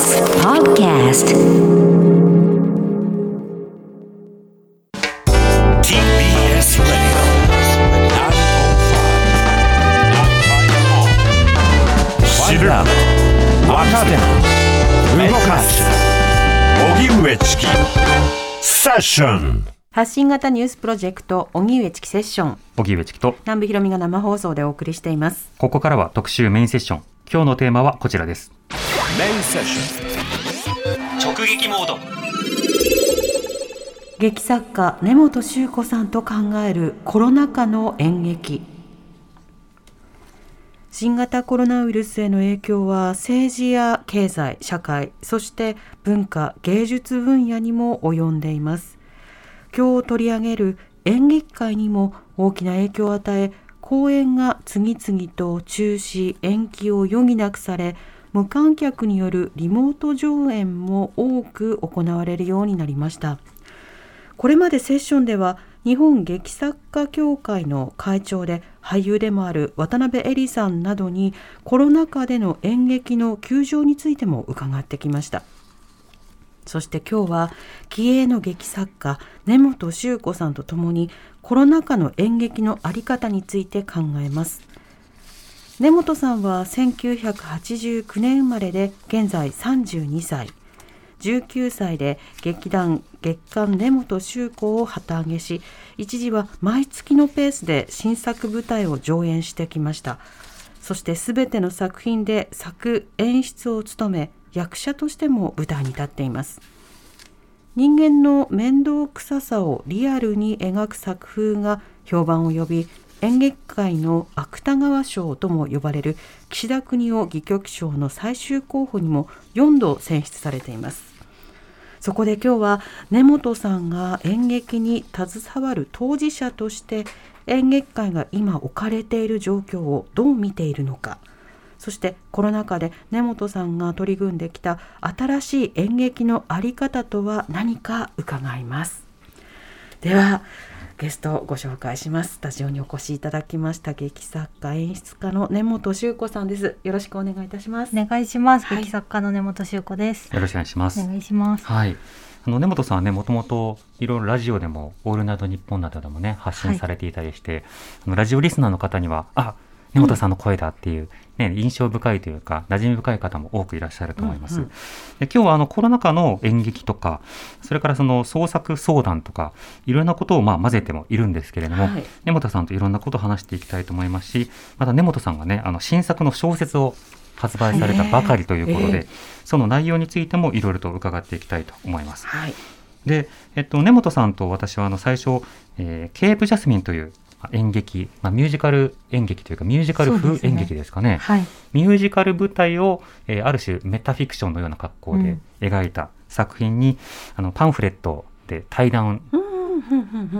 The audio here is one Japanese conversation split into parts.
TBS Podcast. TBS Radio 905-954知る若手動かす荻上チキセッション発信型ニュースプロジェクト荻上チキセッション。荻上チキと。南部ひろみが生放送でお送りしています。ここからは特集メインセッション。今日のテーマはこちらです直撃モード。劇作家根本周子さんと考えるコロナ禍の演劇。新型コロナウイルスへの影響は政治や経済社会そして文化芸術分野にも及んでいます。今日取り上げる演劇界にも大きな影響を与え公演が次々と中止延期を余儀なくされ無観客によるリモート上演も多く行われるようになりました。これまでセッションでは日本劇作家協会の会長で俳優でもある渡辺恵里さんなどにコロナ禍での演劇の休場についても伺ってきました。そして今日は気鋭の劇作家根本周子さんとともにコロナ禍の演劇の在り方について考えます。根本さんは1989年生まれで現在32歳。19歳で劇団月刊根本周子を旗揚げし一時は毎月のペースで新作舞台を上演してきました。そして全ての作品で作演出を務め役者としても舞台に立っています。人間の面倒くささをリアルに描く作風が評判を呼び演劇界の芥川賞とも呼ばれる岸田邦夫戯曲賞の最終候補にも4度選出されています。そこで今日は根本さんが演劇に携わる当事者として演劇界が今置かれている状況をどう見ているのか。そしてコロナ禍で根本さんが取り組んできた新しい演劇の在り方とは何か伺います。ではゲストをご紹介します。スタジオにお越しいただきました劇作家演出家の根本修子さんです。よろしくお願いいたします。お願いします。はい。劇作家の根本修子です。よろしくお願いします。お願いします。はい。あの根本さんはねもともといろいろラジオでも「オールナイトニッポン」などでもね発信されていたりして、あのラジオリスナーの方にはあ根本さんの声だっていう、ね印象深いというか馴染み深い方も多くいらっしゃると思います。うん。うんで今日はあのコロナ禍の演劇とかそれからその創作相談とかいろんなことをまあ混ぜてもいるんですけれども、はい。根本さんといろんなことを話していきたいと思いますしまた根本さんがねあの新作の小説を発売されたばかりということで、ええ。その内容についてもいろいろと伺っていきたいと思います。はい。で、えっと、根本さんと私はあの最初、えーケープジャスミンというまあ演劇、まあ、ミュージカル演劇というかミュージカル風演劇ですかね。はい。ミュージカル舞台を、えーある種メタフィクションのような格好で描いた作品に、あのパンフレットで対談うんうんうんうん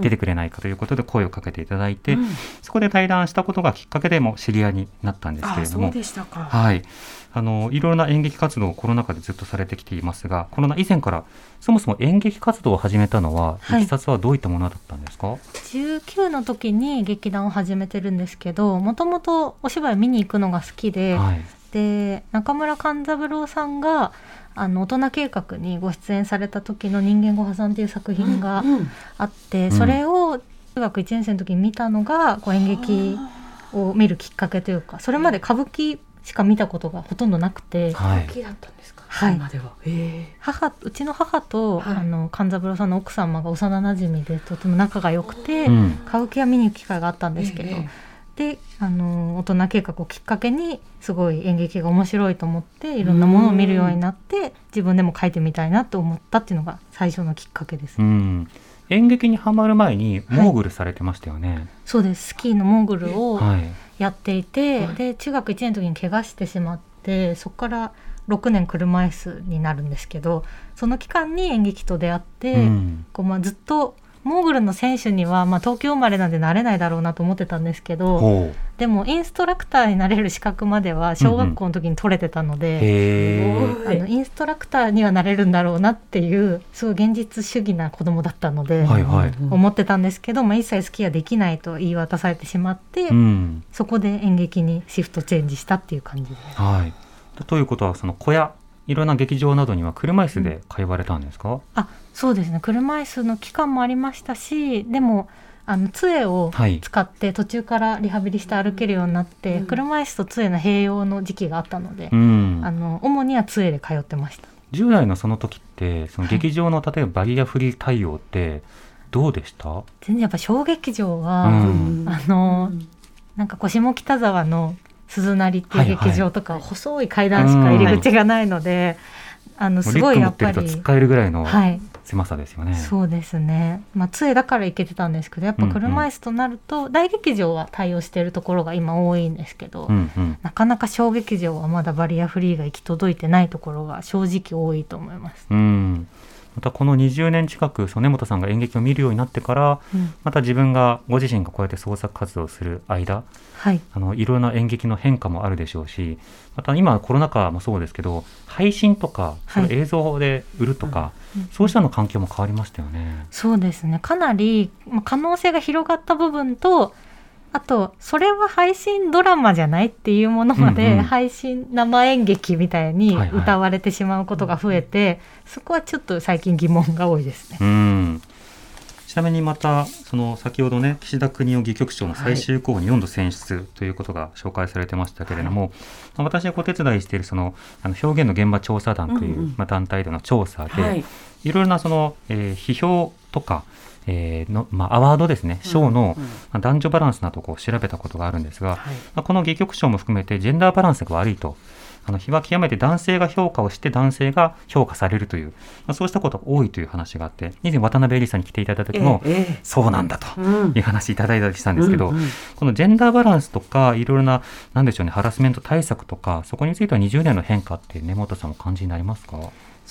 出てくれないかということで声をかけていただいて、うん。そこで対談したことがきっかけでも知り合いになったんですけれども。い、あのいろいろな演劇活動をコロナ禍でずっとされてきていますがコロナ以前からそもそも演劇活動を始めたのは、はい。いきさつはどういったものだったんですか？19の時に劇団を始めてるんですけど、もともとお芝居見に行くのが好きで、はい、で中村勘三郎さんがあの大人計画にご出演された時の人間ご破産っていう作品がうんうん。あって、うん。それを中学1年生の時に見たのがこう演劇を見るきっかけというか、それまで歌舞伎しか見たことがほとんどなくて。はい。好きだったんですか？はい。は。え。母うちの母と、はい。あの勘三郎さんの奥様が幼なじみでとても仲が良くて、うん。歌舞伎は見に行く機会があったんですけど、えであの大人計画をきっかけにすごい演劇が面白いと思っていろんなものを見るようになって自分でも書いてみたいなと思ったっていうのが最初のきっかけです、うん、演劇にはまる前にモーグルされてましたよね。そうです。スキーのモーグルをはい、やっていて、はい。で中学1年の時に怪我してしまってそこから6年車椅子になるんですけどその期間に演劇と出会って、うん。こうまあ、ずっとモーグルの選手には、まあ、東京生まれなんでなれないだろうなと思ってたんですけどでもインストラクターになれる資格までは小学校の時に取れてたので、へえ。あのインストラクターにはなれるんだろうなっていうすごい現実主義な子供だったので、はいはい。思ってたんですけど、まあ、一切スキーはできないと言い渡されてしまって、うん。そこで演劇にシフトチェンジしたっていう感じです。はい。ということはその小屋いろんな劇場などには車椅子で通われたんですか、あそうですね。車椅子の期間もありましたしでもあの杖をはい。使って途中からリハビリして歩けるようになって、うん。車椅子と杖の併用の時期があったので、うん。あの主には杖で通ってました。10代のその時ってその劇場の例えばバリアフリー対応ってどうでした、全然やっぱ小劇場は、うん。あのなんかこう下北沢の鈴なりっていう劇場とかは細い階段しか入り口がないので、あのすごいやってぱり使えるぐらいのはい。狭さですよね。そうですね、まあ、杖だから行けてたんですけどやっぱ車椅子となると、大劇場は対応しているところが今多いんですけど、うんうん。なかなか小劇場はまだバリアフリーが行き届いてないところが正直多いと思います。うん、またこの20年近くその根本さんが演劇を見るようになってからうん。また自分がご自身がこうやって創作活動をする間はい、あのいろんな演劇の変化もあるでしょうしまた今コロナ禍もそうですけど配信とかそはい。れ映像で売るとか、うん。そうしたの環境も変わりましたよね。そうですね。かなりまあ可能性が広がった部分とあとそれは配信ドラマじゃないっていうものまで、うんうん。配信生演劇みたいにはいはい。歌われてしまうことが増えて、そこはちょっと最近疑問が多いですね。うん。ちなみにまたその先ほどね岸田邦夫戯曲賞の最終候補に4度選出ということが紹介されてましたけれども、まあ私がお手伝いしているそのあの表現の現場調査団という、団体での調査で、はい。いろいろなその、えー批評とか、えーのまあ、アワードですね。賞の、男女バランスなどをこう調べたことがあるんですが、はい。まあ、この戯曲賞も含めてジェンダーバランスが悪いと。あの日は極めて男性が評価をして男性が評価されるという、まあ、そうしたことが多いという話があって以前渡辺恵里さんに来ていただいた時も、ええええ。そうなんだとうん。いう話いただいたりしたんですけど、うんうん。このジェンダーバランスとかいろいろななんでしょうねハラスメント対策とかそこについては20年の変化って根本さんも感じになりますか？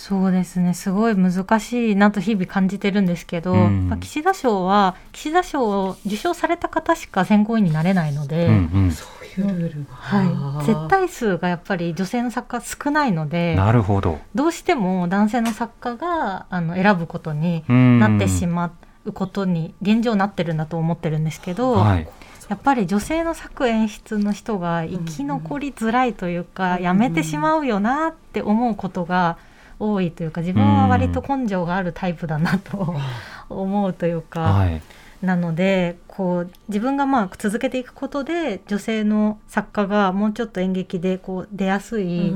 そうですね。すごい難しいなと日々感じてるんですけど、うん。まあ、岸田賞は岸田賞を受賞された方しか選考委員になれないので、うんうん。そういうルールが。はい、絶対数がやっぱり女性の作家少ないのでなるほど。どうしても男性の作家があの選ぶことにななってしまうことに現状なってるんだと思ってるんですけど、はい。やっぱり女性の作演出の人が生き残りづらいというか、うん。やめてしまうよなって思うことが多いというか自分は割と根性があるタイプだなと 思うというか、はい。なのでこう自分がまあ続けていくことで女性の作家がもうちょっと演劇でこう出やすい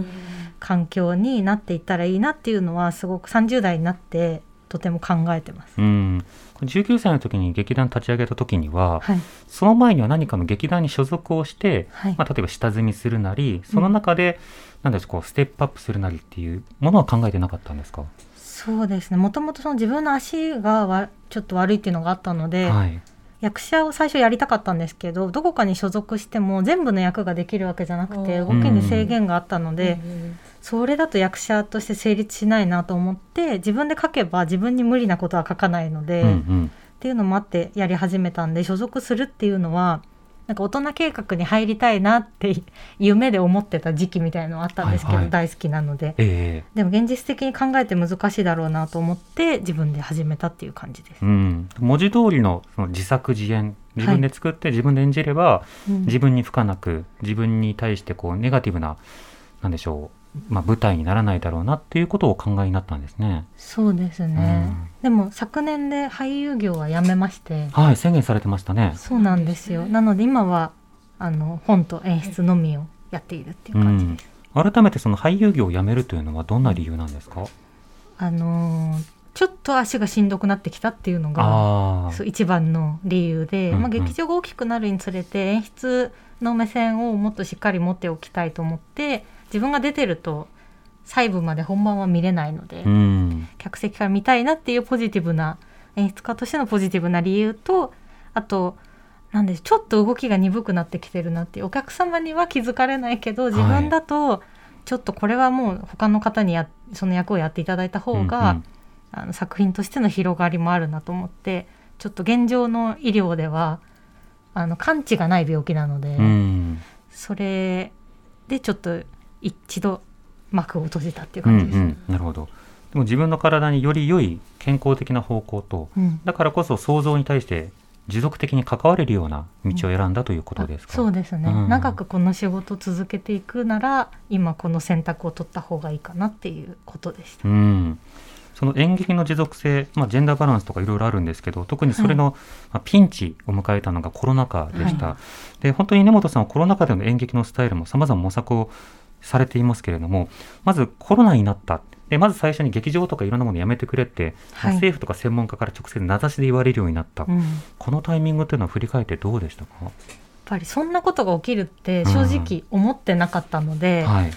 環境になっていったらいいなっていうのはすごく30代になってとても考えてます。うん。19歳の時に劇団立ち上げた時には、はい、その前には何かの劇団に所属をして、はい。まあ、例えば下積みするなり、その中で、なんでしょうこうステップアップするなりっていうものは考えてなかったんですか？そうですね。もともとその自分の足がわちょっと悪いっていうのがあったので、はい。役者を最初やりたかったんですけどどこかに所属しても全部の役ができるわけじゃなくてう動んきに制限があったので、うんそれだと役者として成立しないなと思って自分で書けば自分に無理なことは書かないので、うんうっん。ていうのもあってやり始めたんで所属するっていうのはなんか大人計画に入りたいなって夢で思ってた時期みたいのはあったんですけど、はいはい大好きなのでええでも現実的に考えて難しいだろうなと思って自分で始めたっていう感じです。うん。文字通りのその自作自演、自分で作って自分で演じれば、うん自分に負荷なく自分に対してこうネガティブななんでしょう、まあ、舞台にならないだろうなっていうことをお考えになったんですね。そうですね、でも昨年で俳優業は辞めまして。はい宣言されてましたね。そうなんですよ。なので今はあの本と演出のみをやっているっていう感じです、改めてその俳優業を辞めるというのはどんな理由なんですか？あのーちょっと足がしんどくなってきたっていうのがそう一番の理由で、うんうん。まあ、劇場が大きくなるにつれて演出の目線をもっとしっかり持っておきたいと思って自分が出てると細部まで本番は見れないので、うん。客席から見たいなっていうポジティブな演出家としてのポジティブな理由とあとなんでちょっと動きが鈍くなってきてるなっていうお客様には気づかれないけど自分だとちょっとこれはもう他の方にやその役をやっていただいた方が、うん。あの作品としての広がりもあるなと思ってちょっと現状の医療ではあの完治がない病気なので、うんうん。それでちょっと一度幕を閉じたっていううん感じです。うんなるほど。でも自分の体により良い健康的な方向とうん。だからこそ想像に対して持続的に関われるような道を選んだということですか、そうですね、うん。長くこの仕事を続けていくなら今この選択を取った方がいいかなっていうことでした。うん、その演劇の持続性、まあ、ジェンダーバランスとかいろいろあるんですけど特にそれの、まあ、ピンチを迎えたのがコロナ禍でした、はで本当に根本さんはコロナ禍での演劇のスタイルもさまざま模索をされていますけれどもまずコロナになった。でまず最初に劇場とかいろんなものやめてくれって、まあはい。政府とか専門家から直接名指しで言われるようになった、うん。このタイミングというのは振り返ってどうでしたか、やっぱりそんなことが起きるって正直思ってなかったので、はい。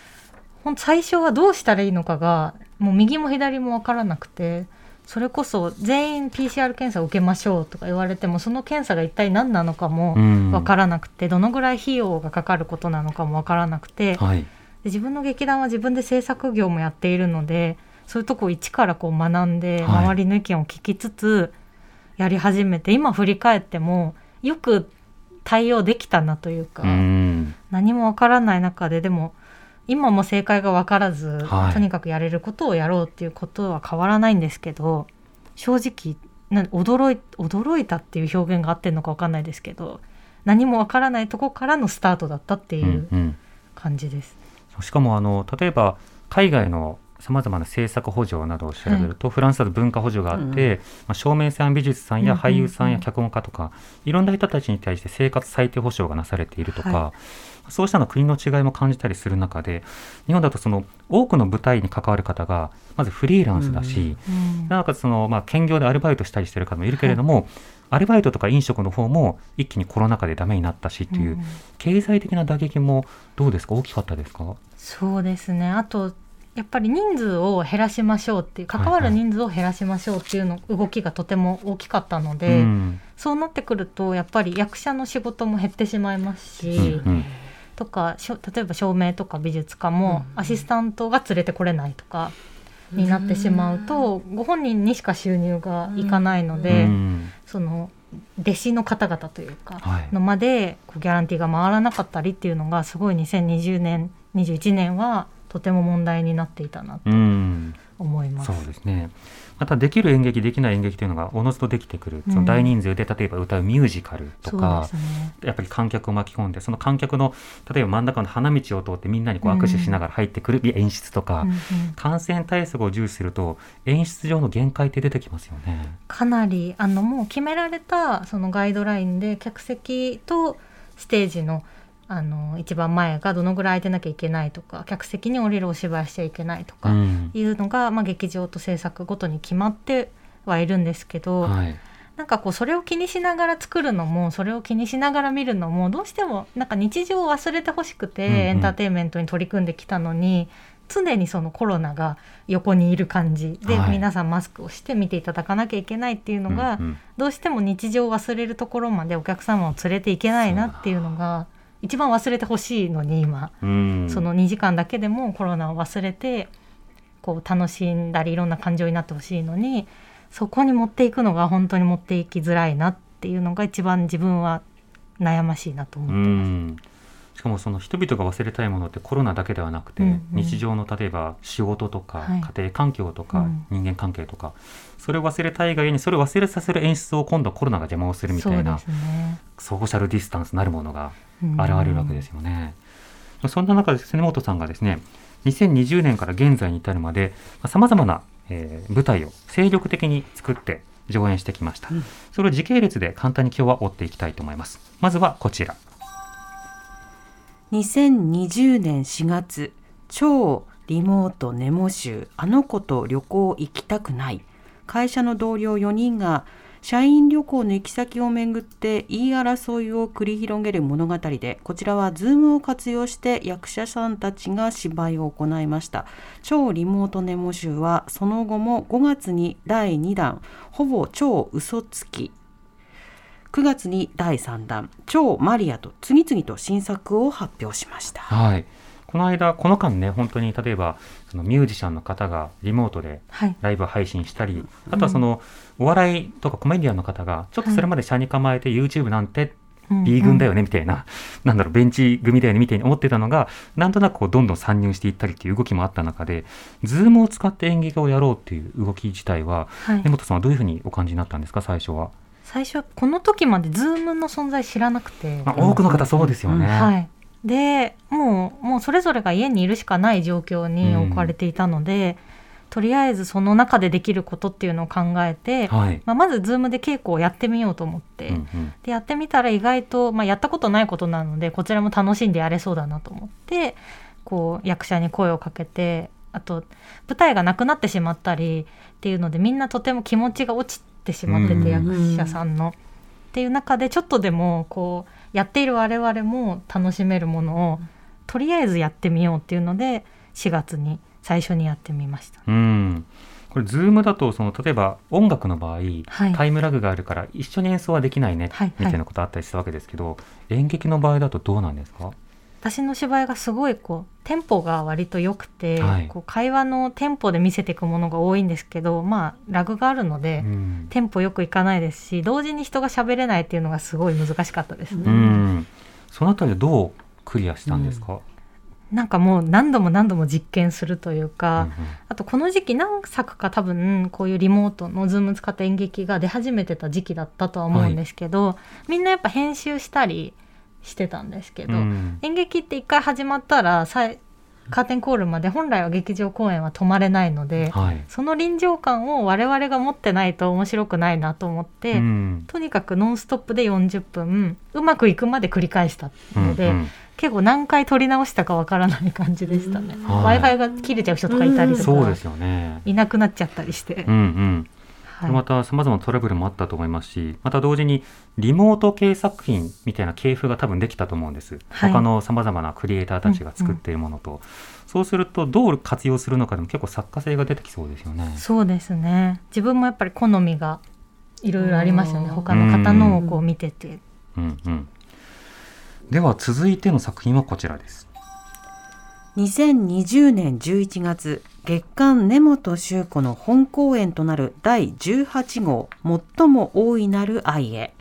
ほんと最初はどうしたらいいのかがもう右も左も分からなくてそれこそ全員 PCR 検査を受けましょうとか言われてもその検査が一体何なのかもうん。分からなくて、どのぐらい費用がかかることなのかも分からなくて、ではい自分の劇団は自分で制作業もやっているのでそういうとこを一からこう学んではい周りの意見を聞きつつやり始めて、今振り返ってもよく対応できたなというか。うん何もわからない中ででも今も正解が分からず、はいとにかくやれることをやろうっていうことは変わらないんですけど正直な驚い驚いたっていう表現が合ってるのか分かんないですけど何も分からないとこからのスタートだったっていううんうん感じです。しかもあの例えば海外のさまざまな制作補助などを調べると、フランスだと文化補助があって、まあ、照明さん美術さんやうんうん俳優さんや脚本家とか、いろんな人たちに対して生活最低保障がなされているとか、はそうしたの国の違いも感じたりする中で日本だとその多くの舞台に関わる方がまずフリーランスだし、うん。なおかつその、まあ、兼業でアルバイトしたりしてる方もいるけれども、アルバイトとか飲食の方も一気にコロナ禍でダメになったしっていう、うん経済的な打撃もどうですか？大きかったですか？そうですね。あとやっぱり人数を減らしましょうっていう関わる人数を減らしましょうっていうの動きがとても大きかったので、うん。そうなってくるとやっぱり役者の仕事も減ってしまいますし、うんうん。とかしょ例えば照明とか美術家もアシスタントが連れてこれないとかになってしまうとご本人にしか収入がいかないので、うんその弟子の方々というかはいのまでこうギャランティーが回らなかったりっていうのがすごい2020年21年はとても問題になっていたなとうん、思います。そうですね。またできる演劇できない演劇というのがおのずとできてくる、うん。その大人数で例えば歌うミュージカルとかね。やっぱり観客を巻き込んでその観客の例えば真ん中の花道を通ってみんなにこう握手しながら入ってくる演出とか、うんうん。感染対策を重視すると演出上の限界って出てきますよね。かなりあのもう決められたそのガイドラインで客席とステージのあの一番前がどのぐらい空いてなきゃいけないとか客席に降りるお芝居しちゃいけないとうかん。いうのが、まあ、劇場と制作ごとに決まってはいるんですけど、はい。なんかこうそれを気にしながら作るのもそれを気にしながら見るのもどうしてもなんか日常を忘れてほしくて、うんうん。エンターテインメントに取り組んできたのに常にそのコロナが横にいる感じで、はい。皆さんマスクをして見ていただかなきゃいけないっていうのが、うんうん。どうしても日常を忘れるところまでお客様を連れていけないなっていうのが一番忘れてほしいのに今、うん。その2時間だけでもコロナを忘れてこう楽しんだりいろんな感情になってほしいのにそこに持っていくのが本当に持っていきづらいなっていうのが一番自分は悩ましいなと思うってます。ん。しかもその人々が忘れたいものってコロナだけではなくて、うんうん。日常の例えば仕事とか、はい。家庭環境とか、うん。人間関係とかそれを忘れたいがゆえにそれを忘れさせる演出を今度はコロナが邪魔をするみたいなソーシャルディスタンスなるものがうん現れるわけですよね。そんな中で根本さんがですね2020年から現在に至るまでさまざ、まな、えー舞台を精力的に作って上演してきました、うん。それを時系列で簡単に今日は追っていきたいと思います。まずはこちら。2020年4月超リモートネモ集あの子と旅行行きたくない。会社の同僚4人が社員旅行の行き先をめぐって言い争いを繰り広げる物語でこちらは Zoom を活用して役者さんたちが芝居を行いました。超リモートネモ集はその後も5月に第2弾ほぼ超嘘つき。9月に第3弾「超マリア」と次々と新作を発表しました。はい。この間この間ね本当に例えばそのミュージシャンの方がリモートではい。ライブ配信したりあとはそのお笑いとかコメディアンの方がちょっとそれまで車に構えて YouTube なんて B 軍だよねみたいな、なんだろうベンチ組だよねみたいに思ってたのがなんとなくこうどんどん参入していったりっていう動きもあった中で Zoom を使って演劇をやろうっていう動き自体ははい。根本さんはどういうふうにお感じになったんですか最初は？最初この時まで Zoom の存在知らなくて、まあ、多くの方そうですよね。はい、でもうもうそれぞれが家にいるしかない状況に置かれていたので、とりあえずその中でできることっていうのを考えて、はい。まあ、まず Zoom で稽古をやってみようと思って、うんうんでやってみたら意外と、まあ、やったことないことなのでこちらも楽しんでやれそうだなと思ってこう役者に声をかけてあと舞台がなくなってしまったりっていうのでみんなとても気持ちが落ちてしまってうんて役者さんの。っていう中でちょっとでもこうやっている我々も楽しめるものをとりあえずやってみようっていうので4月に最初にやってみました。うん。これズームだとその例えば音楽の場合、はいタイムラグがあるから一緒に演奏はできないね、はいみたいなことあったりしたわけですけど、演劇の場合だとどうなんですか？私の芝居がすごいこうテンポが割と良くて、はいこう会話のテンポで見せていくものが多いんですけどまあラグがあるので、うん。テンポよくいかないですし同時に人が喋れないっていうのがすごい難しかったですね。うん。そのあたりでどうクリアしたんですか？なんかもう何度も何度も実験するといううんか、あとこの時期何作か多分こういうリモートの Zoom 使った演劇が出始めてた時期だったとは思うんですけど、みんなやっぱ編集したりしてたんですけど、うん。演劇って一回始まったらカーテンコールまで本来は劇場公演は止まれないので、はい。その臨場感を我々が持ってないと面白くないなと思って、うんとにかくノンストップで40分うまくいくまで繰り返したので、うんうん結構何回撮り直したかわからない感じでしたね。うん w i f i が切れちゃう人とかいたりとか、そうですよね。いなくなっちゃったりして、うんうん。はいまた様々なトラブルもあったと思いますし、また同時にリモート系作品みたいな系譜が多分できたと思うんです。はい他の様々なクリエイターたちが作っているものと、そうするとどう活用するのかでも結構作家性が出てきそうですよね。そうですね自分もやっぱり好みがいろいろありますよねうん他の方のをこう見てて。うんうん。では続いての作品はこちらです。2020年11月月刊根本周子の本公演となる第18号最も大いなる愛へ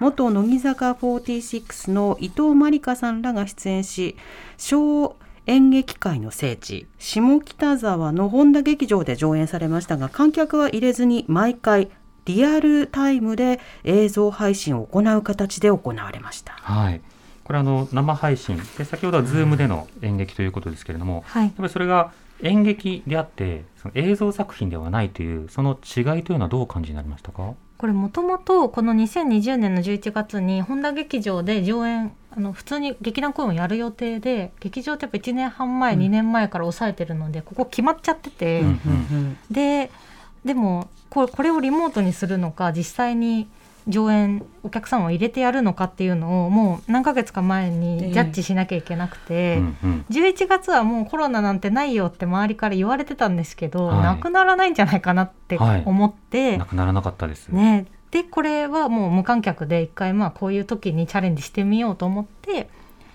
元乃木坂46の伊藤まりかさんらが出演し小演劇界の聖地下北沢の本田劇場で上演されましたが観客は入れずに毎回リアルタイムで映像配信を行う形で行われました。はい。これあの生配信で先ほどはズームでの演劇ということですけれども、はいやっぱりそれが演劇であってその映像作品ではないというその違いというのはどうお感じになりましたか？これもともとこの2020年の11月に本田劇場で上演あの普通に劇団公演をやる予定で劇場ってやっぱ1年半前、うん。2年前から抑えてるのでここ決まっちゃってて、うんうん。ででもこれこれをリモートにするのか実際に上演お客さんを入れてやるのかっていうのをもう何ヶ月か前にジャッジしなきゃいけなくて。うんうん11月はもうコロナなんてないよって周りから言われてたんですけど、はい。なくならないんじゃないかなってはい。思って、なくならなかったです。ね、でこれはもう無観客で一回まあこういう時にチャレンジしてみようと思って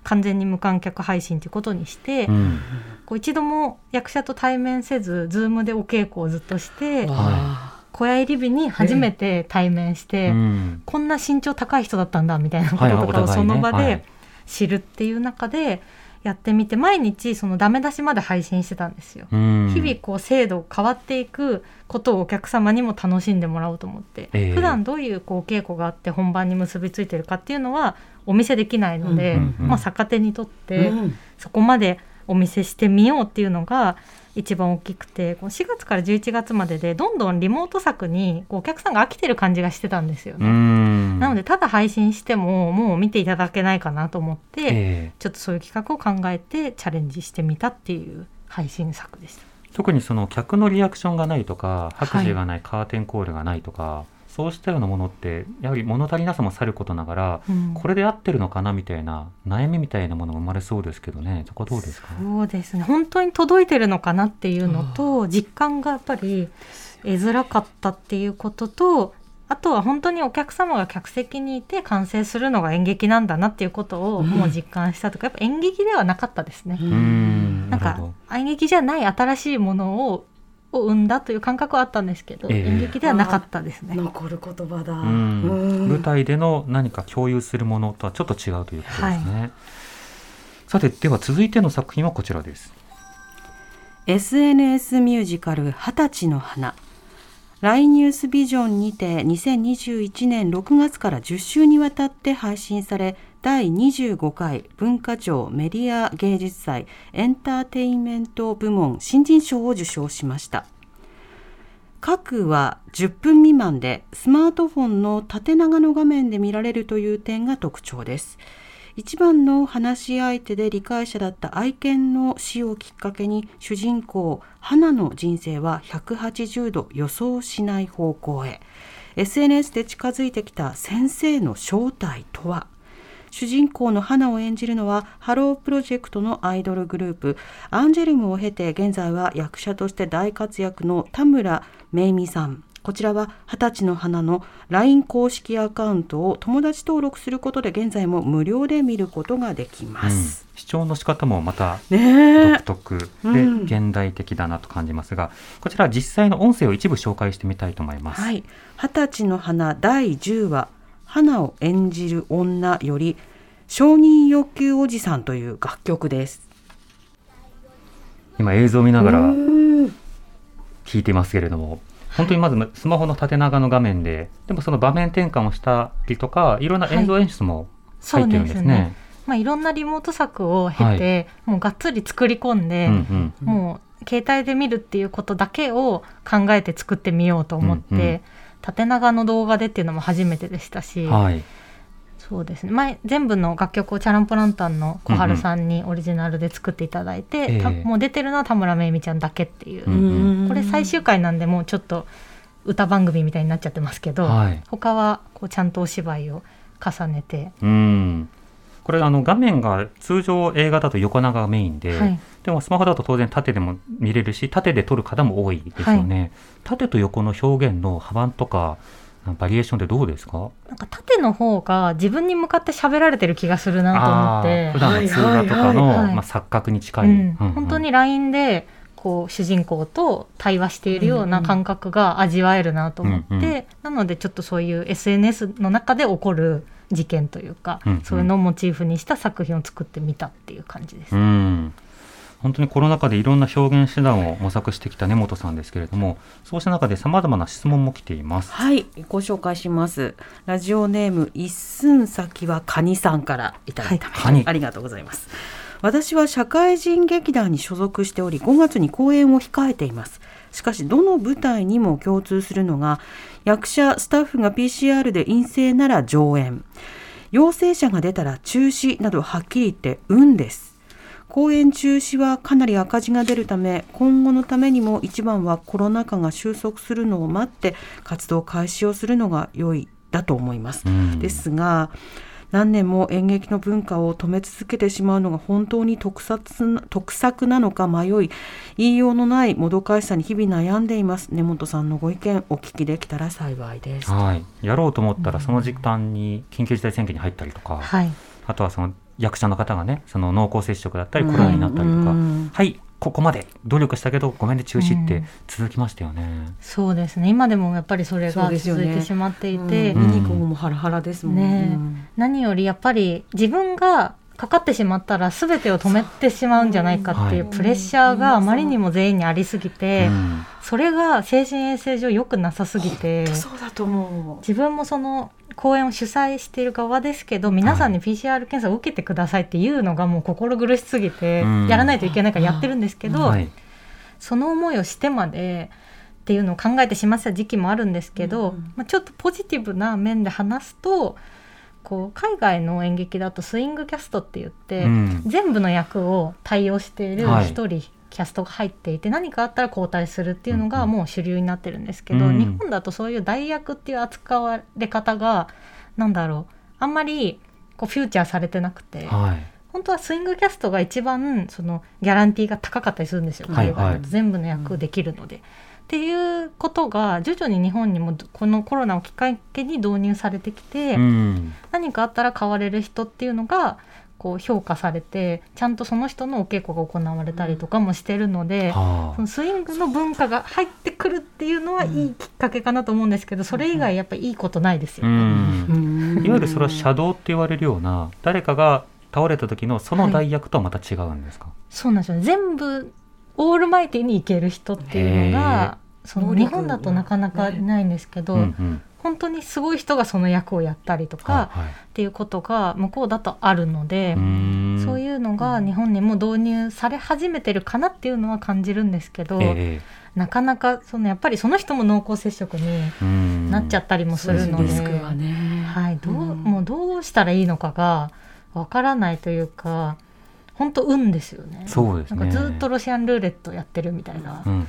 完全に無観客配信ということにして、うん。こう一度も役者と対面せず Zoom でお稽古をずっとしてわ小屋入り日に初めて対面して、うん。こんな身長高い人だったんだみたいなことはいとかをその場ではい。知るっていう中でやってみて毎日そのダメ出しまで配信してたんですよ。うん。日々こう制度変わっていくことをお客様にも楽しんでもらおうと思って、ええ。普段どういうこうお稽古があって本番に結びついてるかっていうのはお見せできないので、うんうんうんまあ、逆手にとってうん。そこまでお見せしてみようっていうのが一番大きくてこの4月から11月まででどんどんリモート作にこうお客さんが飽きてる感じがしてたんですようね。んなのでただ配信してももう見ていただけないかなと思って、えちょっとそういう企画を考えてチャレンジしてみたっていう配信作でした。え特にその客のリアクションがないとか拍手がない、カーテンコールがないとかそうしたようなものってやはり物足りなさもさることながらうん。これで合ってるのかなみたいな悩みみたいなものが生まれそうですけどね。そこはどうですか？そうですね。本当に届いてるのかなっていうのと実感がやっぱり得づらかったっていうこととあとは本当にお客様が客席にいて完成するのが演劇なんだなっていうことをもう実感したとか、やっぱ演劇ではなかったですね。うーん。なんか演劇じゃない新しいものをを生んだという感覚はあったんですけど、ええ。演劇ではなかったですね。残る言葉だ。舞台での何か共有するものとはちょっと違うということですね、さてでは続いての作品はこちらです。SNS ミュージカル「二十歳の花」LINE ニュースビジョンにて2021年6月から10週にわたって配信され第25回文化庁メディア芸術祭エンターテインメント部門新人賞を受賞しました。各は10分未満でスマートフォンの縦長の画面で見られるという点が特徴です。一番の話し相手で理解者だった愛犬の死をきっかけに主人公花の人生は180度予想しない方向へ。SNS で近づいてきた先生の正体とは？主人公の花を演じるのはハロープロジェクトのアイドルグループ。アンジェルムを経て現在は役者として大活躍の田村めいみさん。こちらは二十歳の花の LINE 公式アカウントを友達登録することで現在も無料で見ることができます。視聴の仕方もまたね独特。でうん。現代的だなと感じますが、こちら実際の音声を一部紹介してみたいと思います。はい。二十歳の花第10話、花を演じる女より承認欲求おじさんという楽曲です。今映像を見ながらうん。聞いていますけれども、本当にまずスマホの縦長の画面で、でもその場面転換をしたりとか、いろんな映像演出も入ってるんですね。まあ、いろんなリモート作を経て、もうがっつり作り込んで、うんうん。もう携帯で見るっていうことだけを考えて作ってみようと思って、うんうん縦長の動画でっていうのも初めてでしたし、はい。そうですね前全部の楽曲をチャランポランタンの小春さんにオリジナルで作っていただいて、ええたもう出てるのは田村めいみちゃんだけっていう、うんこれ最終回なんでもうちょっと歌番組みたいになっちゃってますけど、はい他はこうちゃんとお芝居を重ねて、うん。これあの画面が通常映画だと横長がメインで、はい。でもスマホだと当然縦でも見れるし縦で撮る方も多いですよね、縦と横の表現の幅とかバリエーションってどうですか？なんか縦の方が自分に向かって喋られてる気がするなと思って。普。段の通話とかの、はいはいはいまあ、錯覚に近い、うん。うんうん。本当に LINE でこう主人公と対話しているような感覚が味わえるなと思って、うんうん。なのでちょっとそういう SNS の中で起こる事件というか、うんうんそういうのをモチーフにした作品を作ってみたっていう感じです。うん本当にコロナ禍でいろんな表現手段を模索してきた根本さんですけれどもそうした中でさまざまな質問も来ています。はい、ご紹介します。ラジオネーム一寸先はカニさんからいただいたはいカニありがとうございます。私は社会人劇団に所属しており、5月に公演を控えています。しかし、どの舞台にも共通するのが、役者、スタッフが PCR で陰性なら上演、陽性者が出たら中止などはっきり言って運です。公演中止はかなり赤字が出るため今後のためにも一番はコロナ禍が収束するのを待って活動開始をするのが良いだと思います。うんですが何年も演劇の文化を止め続けてしまうのが本当に得策な得策なのか迷い言いようのないもどかしさに日々悩んでいます。根本さんのご意見お聞きできたら幸いです。はい、やろうと思ったらその時間に緊急事態宣言に入ったりとか、はい、あとはその役者の方がねその濃厚接触だったりコロナになったりとか、うん。はいここまで努力したけどごめんね中止って続きましたよね。そうですね。今でもやっぱりそれが続いてしまっていて、うん。見に行く方もハラハラですもんね。何よりやっぱり自分がかかってしまったら全てを止めてしまうんじゃないかっていうはい。プレッシャーがあまりにも全員にありすぎて、うん。それが精神衛生上良くなさすぎてうんそうだと思う。自分もその公演を主催している側ですけど皆さんに PCR 検査を受けてくださいっていうのがもう心苦しすぎてうん。やらないといけないからやってるんですけど、はい。その思いをしてまでっていうのを考えてしまってた時期もあるんですけど、うん。まあ、ちょっとポジティブな面で話すとこう海外の演劇だとスイングキャストって言って、うん。全部の役を対応しているはい。一人、キャストが入っていて何かあったら交代するっていうのうんうん。がもう主流になってるんですけど、うん。日本だとそういう代役っていう扱われ方がなんだろうあんまりこうフューチャーされてなくて。はい。本当はスイングキャストが一番そのギャランティーが高かったりするんですよ、はい海外だと。全部の役できるので。っていうことが徐々に日本にもこのコロナをきっかけに導入されてきて、うん。何かあったら変われる人っていうのがこう評価されてちゃんとその人のお稽古が行われたりとかもしてるので、はそのスイングの文化が入ってくるっていうのはいいきっかけかなと思うんですけどそれ以外やっぱりいいことないですよね。ん。うん。いわゆるそれはシャドウって言われるような誰かが倒れた時のその代役とはまた違うんですか、そうなんですよね。全部オールマイティにいける人っていうのがその日本だとなかなかないんですけど、うんうん。本当にすごい人がその役をやったりとかはいはい。っていうことが向こうだとあるので、うーん。そういうのが日本にも導入され始めてるかなっていうのは感じるんですけど、えなかなかそのやっぱりその人も濃厚接触になっちゃったりもするので、リスクはね。はい、どううん。もうどうしたらいいのかがわからないというか本当運ですよね。そうですね。なんかずっとロシアンルーレットやってるみたいなうんうん。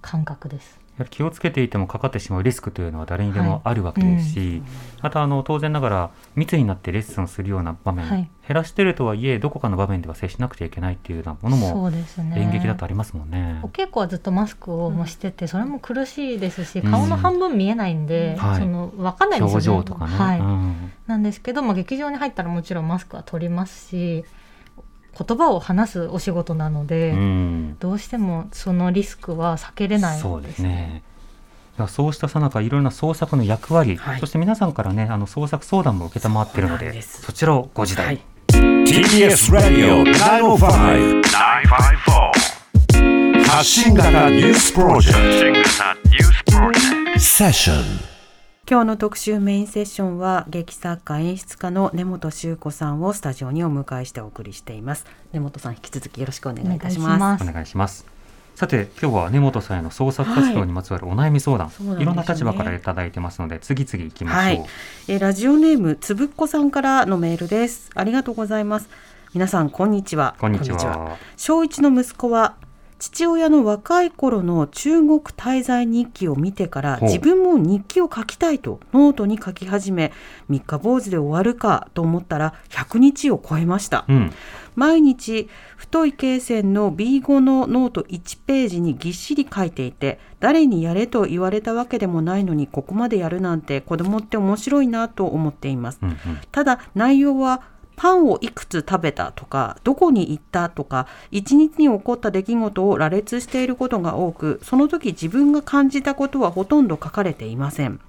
感覚です。やはり気をつけていてもかかってしまうリスクというのは誰にでもあるわけですし、あとあの当然ながら密になってレッスンをするような場面、はい。減らしてるとはいえどこかの場面では接しなくちゃいけないっていうようなものも演劇だとありますもんね。お稽古はずっとマスクをもしてて、それも苦しいですしうん。顔の半分見えないんで、はい。その分かんないんですよね。表情とかね。はい。うん。なんですけど、まあ、劇場に入ったらもちろんマスクは取りますし言葉を話すお仕事なので、うん。どうしてもそのリスクは避けれないです。そうですね。そうしたさなかいろいろな創作の役割、はい。そして皆さんからねあの創作相談も承っているのでそちらをご時代、はい。TBS ラディオ905 954発信型ニュースプロジェクト。セッション今日の特集メインセッションは劇作家演出家の根本修子さんをスタジオにお迎えしてお送りしています。根本さん引き続きよろしくお願いいたします。お願いします。さて今日は根本さんへの創作活動にまつわるお悩み相談、そうなんですよねいろんな立場からいただいてますので次々いきましょう。はいえーラジオネームつぶっこさんからのメールです。ありがとうございます。皆さんこんにちは。こんにちは。小一の息子は父親の若い頃の中国滞在日記を見てから自分も日記を書きたいとノートに書き始め三日坊主で終わるかと思ったら100日を超えましたうん。毎日太い罫線の B5 のノート1ページにぎっしり書いていて誰にやれと言われたわけでもないのにここまでやるなんて子供って面白いなと思っていますうんうん。ただ内容はパンをいくつ食べた？とかどこに行った？とか一日に起こった出来事を羅列していることが多くその時自分が感じたことはほとんど書かれていません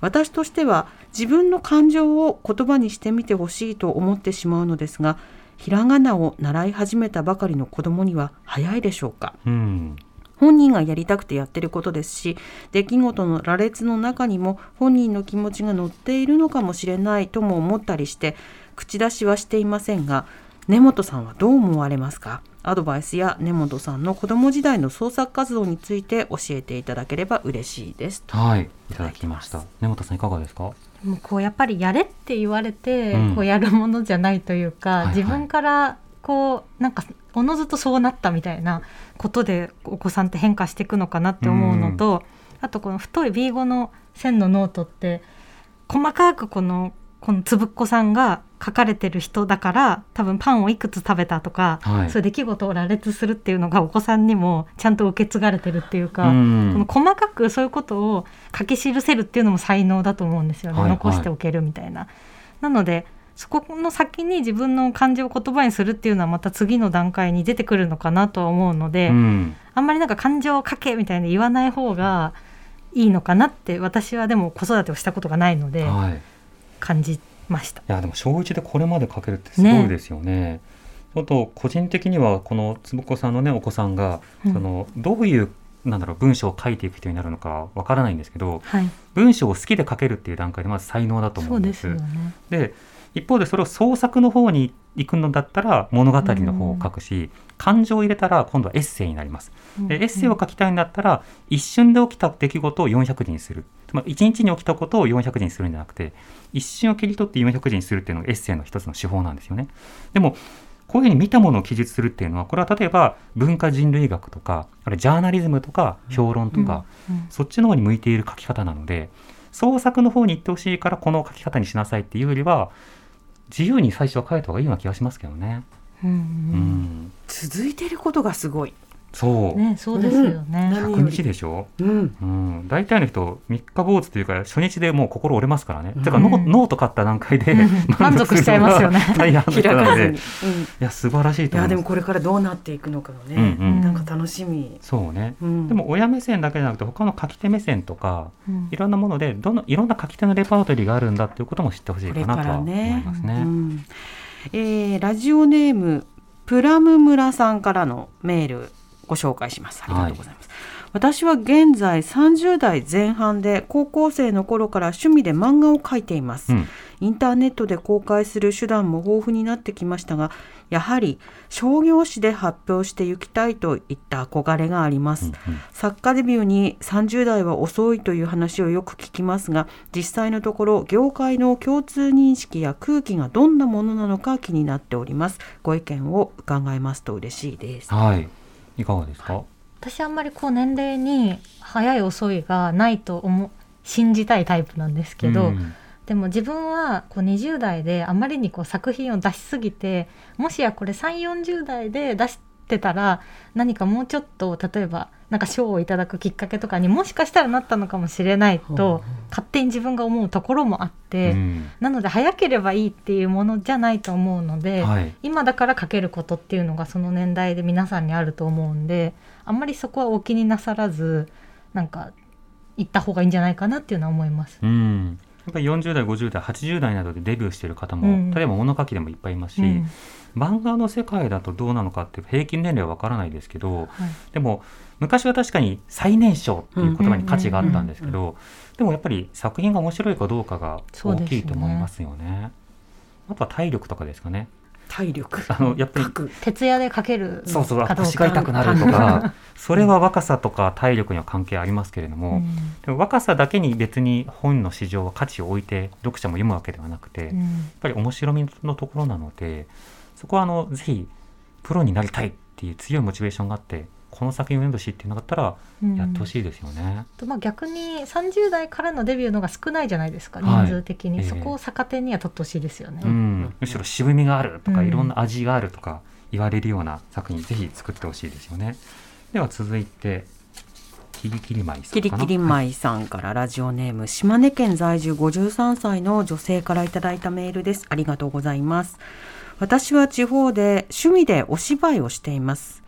私としては自分の感情を言葉にしてみてほしいと思ってしまうのですがひらがなを習い始めたばかりの子供には早いでしょうかうん。本人がやりたくてやってることですし出来事の羅列の中にも本人の気持ちが乗っているのかもしれないとも思ったりして口出しはしていませんが根本さんはどう思われますか？アドバイスや根本さんの子供時代の創作活動について教えていただければ嬉しいですはい。いただきました。根本さんいかがですか？もうこうやっぱりやれって言われて、うんこうやるものじゃないというか、はいはい自分からこうなんかおのずとそうなったみたいなことでお子さんって変化していくのかなって思うのと、あとこの太い B5 の線のノートって細かくこのこのつぶっこさんが書かれてる人だから多分パンをいくつ食べたとか、はいそういう出来事を羅列するっていうのがお子さんにもちゃんと受け継がれてるっていうか、うんこの細かくそういうことを書き記せるっていうのも才能だと思うんですよね、はいはい残しておけるみたいな。なのでそこの先に自分の感情を言葉にするっていうのはまた次の段階に出てくるのかなとは思うので、うん。あんまりなんか感情を書けみたいに言わない方がいいのかなって私はでも子育てをしたことがないのではい。ました。いやでも小一でこれまで書けるってすごいですよね。ちょっと個人的にはこのつぶこさんのねお子さんが、うんそのどういうなんだろう文章を書いていく人になるのかわからないんですけどはい、文章を好きで書けるっていう段階でまず才能だと思そううんでです。すよね。で一方でそれを創作の方に行くのだったら物語の方を書くし、感情を入れたら今度はエッセイになります。でエッセイを書きたいんだったら一瞬で起きた出来事を400字にするつまり1日に起きたことを400字にするんじゃなくて一瞬を切り取って400字にするっていうのがエッセイの一つの手法なんですよね。でもこういうふうに見たものを記述するっていうのはこれは例えば文化人類学とかあれジャーナリズムとか評論とか、うん。そっちの方に向いている書き方なので創作の方に行ってほしいからこの書き方にしなさいっていうよりは自由に最初は書いた方がいいような気がしますけどね。うんううん。ん、続いていることがすごい、そう、ねそうですよね。うん。100日でしょ？うん、うん、大体の人三日坊主というか初日でもう心折れますからね。うん。てかノーノート買った段階でうん。満足しちゃいますよね。大半の人開かずに、なので、うん。いや素晴らしいいと思います。やでもこれからどうなっていくのかがね、うんうん。なんか楽しみ、そうね。うん。でも親目線だけじゃなくて他の書き手目線とかうん。いろんなものでどのいろんな書き手のレパートリーがあるんだっていうことも知ってほしいかかなとは思いますね。うん。えーラジオネームプラム村さんからのメールご紹介します。ありがとうございます、私は現在30代前半で高校生の頃から趣味で漫画を描いています、うん。インターネットで公開する手段も豊富になってきましたがやはり商業誌で発表していきたいといった憧れがあります、作家デビューに30代は遅いという話をよく聞きますが実際のところ業界の共通認識や空気がどんなものなのか気になっております。ご意見を伺えますと嬉しいです。はい。いかがですか？私あんまりこう年齢に早い遅いがないと思う信じたいタイプなんですけど、うんでも自分はこう20代であまりにこう作品を出しすぎてもしやこれ3 4 0代で出してたら何かもうちょっと例えばなんか賞をいただくきっかけとかにもしかしたらなったのかもしれないと勝手に自分が思うところもあって、うんなので早ければいいっていうものじゃないと思うので、はい。今だから書けることっていうのがその年代で皆さんにあると思うんであんまりそこはお気になさらずなんか行った方がいいんじゃないかなっていうのは思います。うん。やっぱり40代、50代、80代などでデビューしている方も、うん例えば物書きでもいっぱいいますし、うん漫画の世界だとどうなのかって平均年齢はわからないですけど、はいでも昔は確かに最年少っていう言葉に価値があったんですけうんど、でもやっぱり作品が面白いかどうかが大きいと思いますよね。あとは体力とかですかね。体力？あのやっぱり徹夜で書ける？そうそう腰が痛くなるとかそれは若さとか体力には関係ありますけれども、うん。でも若さだけに別に本の市場は価値を置いて読者も読むわけではなくて、やっうんぱり面白みのところなのでそこはあのぜひプロになりたいっていう強いモチベーションがあってこの作品を読んでほしいっていうのがあったらうん。やってほしいですよね。とまあ、逆に30代からのデビューのが少ないじゃないですかはい。人数的に、ええ。そこを逆手には取ってほしいですよね。うん、むしろ渋みがあるとか、うん。いろんな味があるとか言われるような作品ぜひ作ってほしいですよね。では続いてキリキリマイさんキリキリマイさんからラジオネーム島根県在住53歳の女性からいただいたメールです。ありがとうございます。私は地方で趣味でお芝居をしています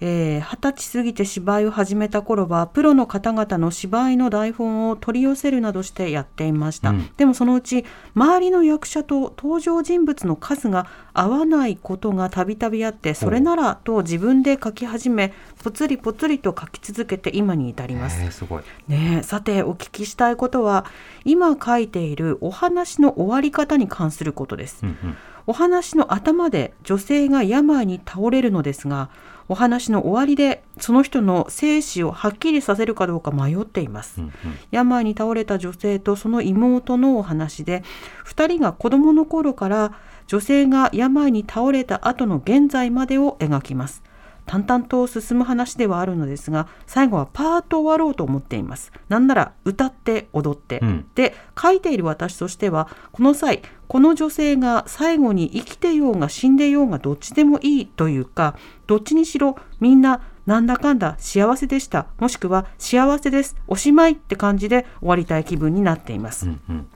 えー二十歳過ぎて芝居を始めた頃はプロの方々の芝居の台本を取り寄せるなどしてやっていました、うん。でもそのうち周りの役者と登場人物の数が合わないことがたびたびあってそれならと自分で書き始めぽつりぽつりと書き続けて今に至ります。えーすごい。ねえさてお聞きしたいことは今書いているお話の終わり方に関することです。うんうん。お話の頭で女性が病に倒れるのですがお話の終わりでその人の生死をはっきりさせるかどうか迷っています。うんうん。病に倒れた女性とその妹のお話で2人が子供の頃から女性が病に倒れた後の現在までを描きます淡々と進む話ではあるのですが最後はパーッと終わろうと思っています。なんなら歌って踊って、うん。で書いている私としてはこの際この女性が最後に生きてようが死んでようがどっちでもいいというかどっちにしろみんななんだかんだ幸せでした。もしくは幸せです。おしまいって感じで終わりたい気分になっています、うんうん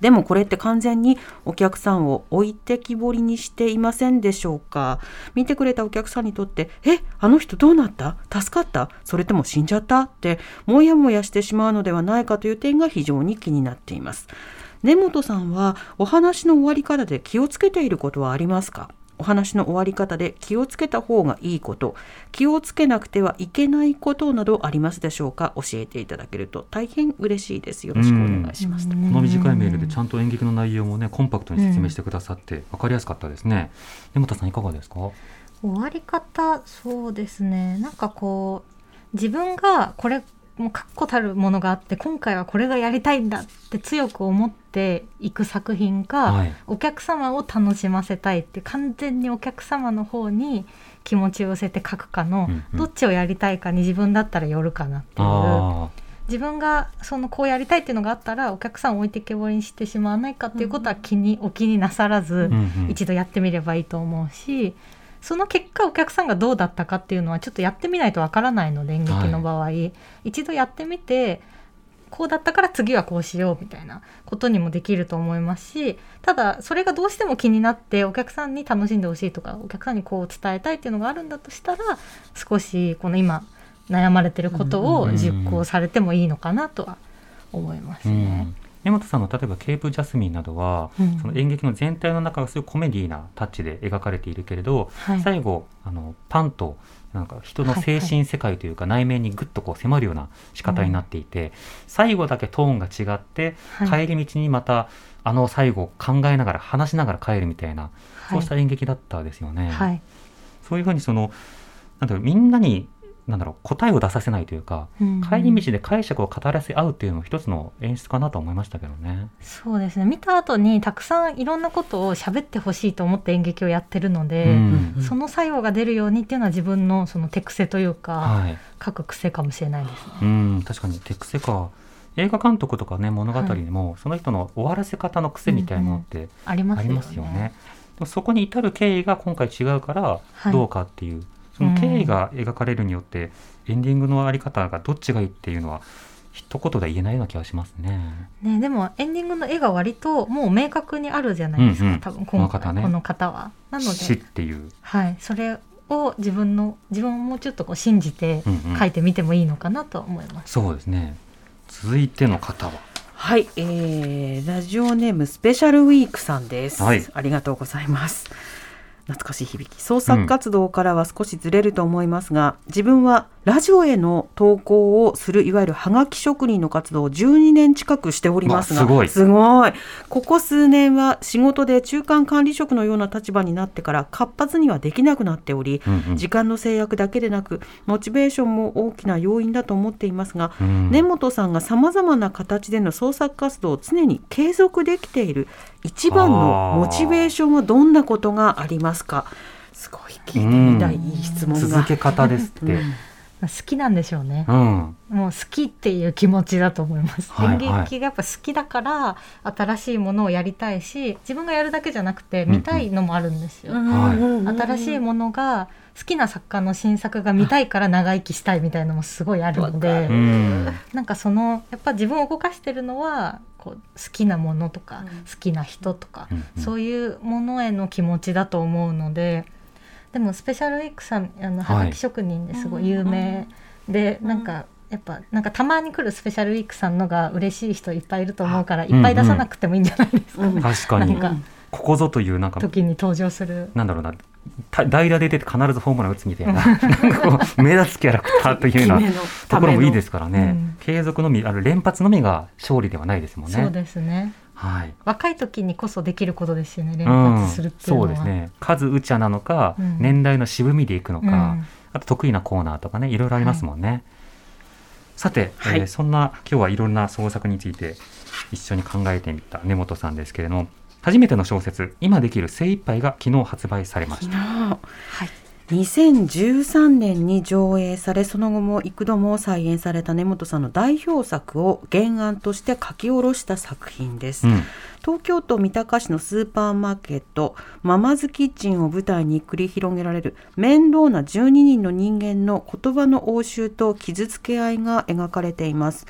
でもこれって完全にお客さんを置いてきぼりにしていませんでしょうか？見てくれたお客さんにとって「えあの人どうなった？助かった？それとも死んじゃった?」ってモヤモヤしてしまうのではないかという点が非常に気になっています。根本さんはお話の終わり方で気をつけていることはありますか？お話の終わり方で気をつけた方がいいこと気をつけなくてはいけないことなどありますでしょうか？教えていただけると。大変嬉しいです。よろしくお願いします。うん。この短いメールでちゃんと演劇の内容もねコンパクトに説明してくださって分かりやすかったですね。根本さんいかがですか？終わり方そうですね。なんかこう自分がこれもう確固たるものがあって今回はこれがやりたいんだって強く思っていく作品か、はい。お客様を楽しませたいって完全にお客様の方に気持ちを寄せて書くかの、うんうん。どっちをやりたいかに自分だったらよるかなっていう。あ自分がそのこうやりたいっていうのがあったらお客さんを置いてけぼりにしてしまわないかっていうことは気に、お気になさらず、あ、うんうん。一度やってみればいいと思うしその結果お客さんがどうだったかっていうのはちょっとやってみないとわからないので演劇の場合、一度やってみてこうだったから次はこうしようみたいなことにもできると思いますしただそれがどうしても気になってお客さんに楽しんでほしいとかお客さんにこう伝えたいっていうのがあるんだとしたら少しこの今悩まれてることを実行されてもいいのかなとは思いますうねん。根本さんの例えばケープジャスミンなどは、うん。その演劇の全体の中がすごいコメディーなタッチで描かれているけれど、はい。最後あのパンとなんか人の精神世界というか内面にぐっとこう迫るような仕方になっていて、最後だけトーンが違って、はい。帰り道にまたあの最後考えながら話しながら帰るみたいな、そうした演劇だったですよね。はい。そういうふうにそのなんだろうみんなになんだろう答えを出させないというか、うん。帰り道で解釈を語らせ合うっていうのも一つの演出かなと思いましたけどね。そうですね。見た後にたくさんいろんなことを喋ってほしいと思って演劇をやってるので、うん。うんその作用が出るようにっていうのは自分のその手癖というか、はい、書く癖かもしれないですね。うん確かに手癖か。映画監督とかね物語でも、その人の終わらせ方の癖みたいなものってありますよね。ありますよね。そこに至る経緯が今回違うからはい。どうかっていう、その経緯が描かれるによって、エンディングのあり方がどっちがいいっていうのは一言で言えないような気がしますね。ね、でもエンディングの絵が割ともう明確にあるじゃないですか、うんうん。多分今回この方ね。この方は。なの死っで、ていう、はい、それを自分の自分をもうちょっとこう信じてうんうん。書いてみてもいいのかなと思います。そうですね。続いての方は、はい、えー、ラジオネームスペシャルウィークさんです、はい。ありがとうございます懐かしい響き。創作活動からは少しずれると思いますが、自分はラジオへの投稿をするいわゆるハガキ職人の活動を12年近くしておりますがわすごい。すごい。ここ数年は仕事で中間管理職のような立場になってから活発にはできなくなっており、うんうん。時間の制約だけでなくモチベーションも大きな要因だと思っていますが、うん。根本さんがさまざまな形での創作活動を常に継続できている一番のモチベーションはどんなことがありますか？すごい聞いてみたい、うん。いい質問が。続け方ですって。うん好きなんでしょうね。うん、もう好きっていう気持ちだと思います。はいはい。演劇がやっぱ好きだから新しいものをやりたいし自分がやるだけじゃなくて見たいのもあるんですよ。はい。新しいものが好きな作家の新作が見たいから長生きしたいみたいのもすごいあるのでる。うん、なんかそのやっぱ自分を動かしてるのはこう好きなものとか、うん。好きな人とか、うんうん。そういうものへの気持ちだと思うのででもスペシャルウィークさんあのはがき職人ですごい有名で、うん。なんかやっぱなんかたまに来るスペシャルウィークさんのが嬉しい人いっぱいいると思うからいっぱい出さなくてもいいんじゃないですかね、うん確かに。なんか。ここぞというなんか時に登場する。なんだろうな。た代打で出て必ずホームラン打つみたいな。なんかこう目立つキャラクターというようなところもいいですからね、うん継続のみあの連発のみが勝利ではないですもんね。そうですねはい。若い時にこそできることですよね連うん。発するっていうのは、そうですね。数打ちゃなのか、うん。年代の渋みでいくのか、うん。あと得意なコーナーとかねいろいろありますもんね。さて、はい。えーそんな今日はいろんな創作について一緒に考えてみた根本さんですけれども初めての小説「今できる精一杯が昨日発売されました。昨日。はい2013年に上映されその後も幾度も再演された根本さんの代表作を原案として書き下ろした作品です、うん。東京都三鷹市のスーパーマーケットママズキッチンを舞台に繰り広げられる面倒な12人の人間の言葉の応酬と傷つけ合いが描かれています。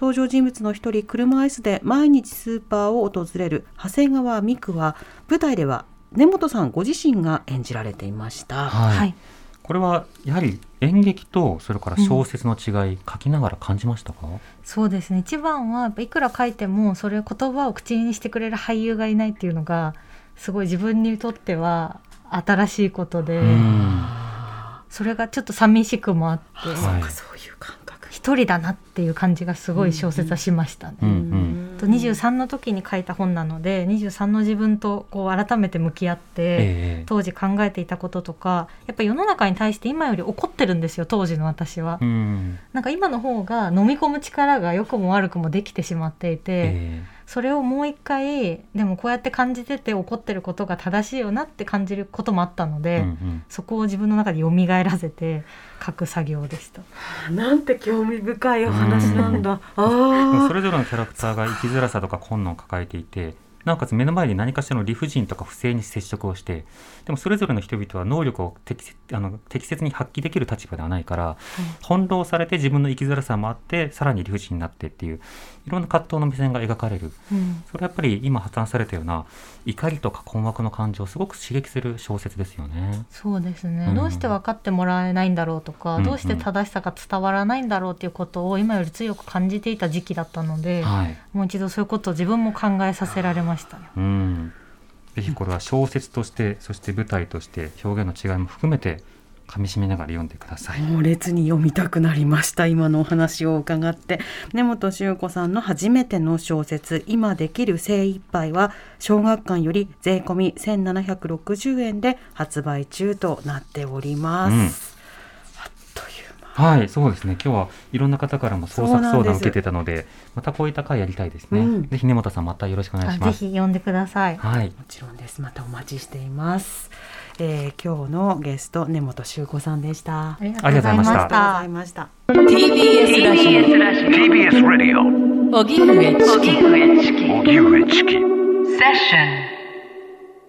登場人物の一人車椅子で毎日スーパーを訪れる長谷川美久は舞台では根本さんご自身が演じられていました、はい。はい。これはやはり演劇とそれから小説の違い、書きながら感じましたか、そうですね。一番はいくら書いてもそれ言葉を口にしてくれる俳優がいないっていうのがすごい自分にとっては新しいことで、うん。それがちょっと寂しくもあってあはいそうかそういう感覚。一人だなっていう感じがすごい小説はしましたね。うんうんと23の時に書いた本なので23の自分とこう改めて向き合って、ええ。当時考えていたこととかやっぱ世の中に対して今より怒ってるんですよ当時の私は。うん。なんか今の方が飲み込む力が良くも悪くもできてしまっていて、えそれをもう一回でもこうやって感じてて怒ってることが正しいよなって感じることもあったのえで、うんうんそこを自分の中で蘇らせて書く作業でした。なんて興味深いお話なんだ。それぞれのキャラクターが生きづらさとか困難を抱えていてなおかつ目の前に何かしらの理不尽とか不正に接触をしてでもそれぞれの人々は能力を適切あの適切に発揮できる立場ではないから、翻弄されて自分の生きづらさもあってさらに理不尽になってっていういろんな葛藤の目線が描かれる。うん。それはやっぱり今発案されたような怒りとか困惑の感情をすごく刺激する小説ですよね。そうですね、うん。どうして分かってもらえないんだろうとか、うんうんどうして正しさが伝わらないんだろうっていうことを今より強く感じていた時期だったので、はい。もう一度そういうことを自分も考えさせられましたね。うん、ぜひこれは小説としてそして舞台として表現の違いも含めて噛み締めながら読んでください。猛烈に読みたくなりました。今のお話を伺って。根本修子さんの初めての小説「今できる精一杯は小学館より税込み1760円で発売中となっております、うんはい、そうですね。今日はいろんな方からも創作相談を受けてたので、またこういった回やりたいですね。うん。ぜひ根本さんまたよろしくお願いします。ひ読んでください。はい、もちろんです。またお待ちしています、えー今日のゲスト根本修子さんでした。ありがとうございました。ありがとうございました。TBS ラジ TBS ラジオ。オ荻上チキ。荻上チキ。セッション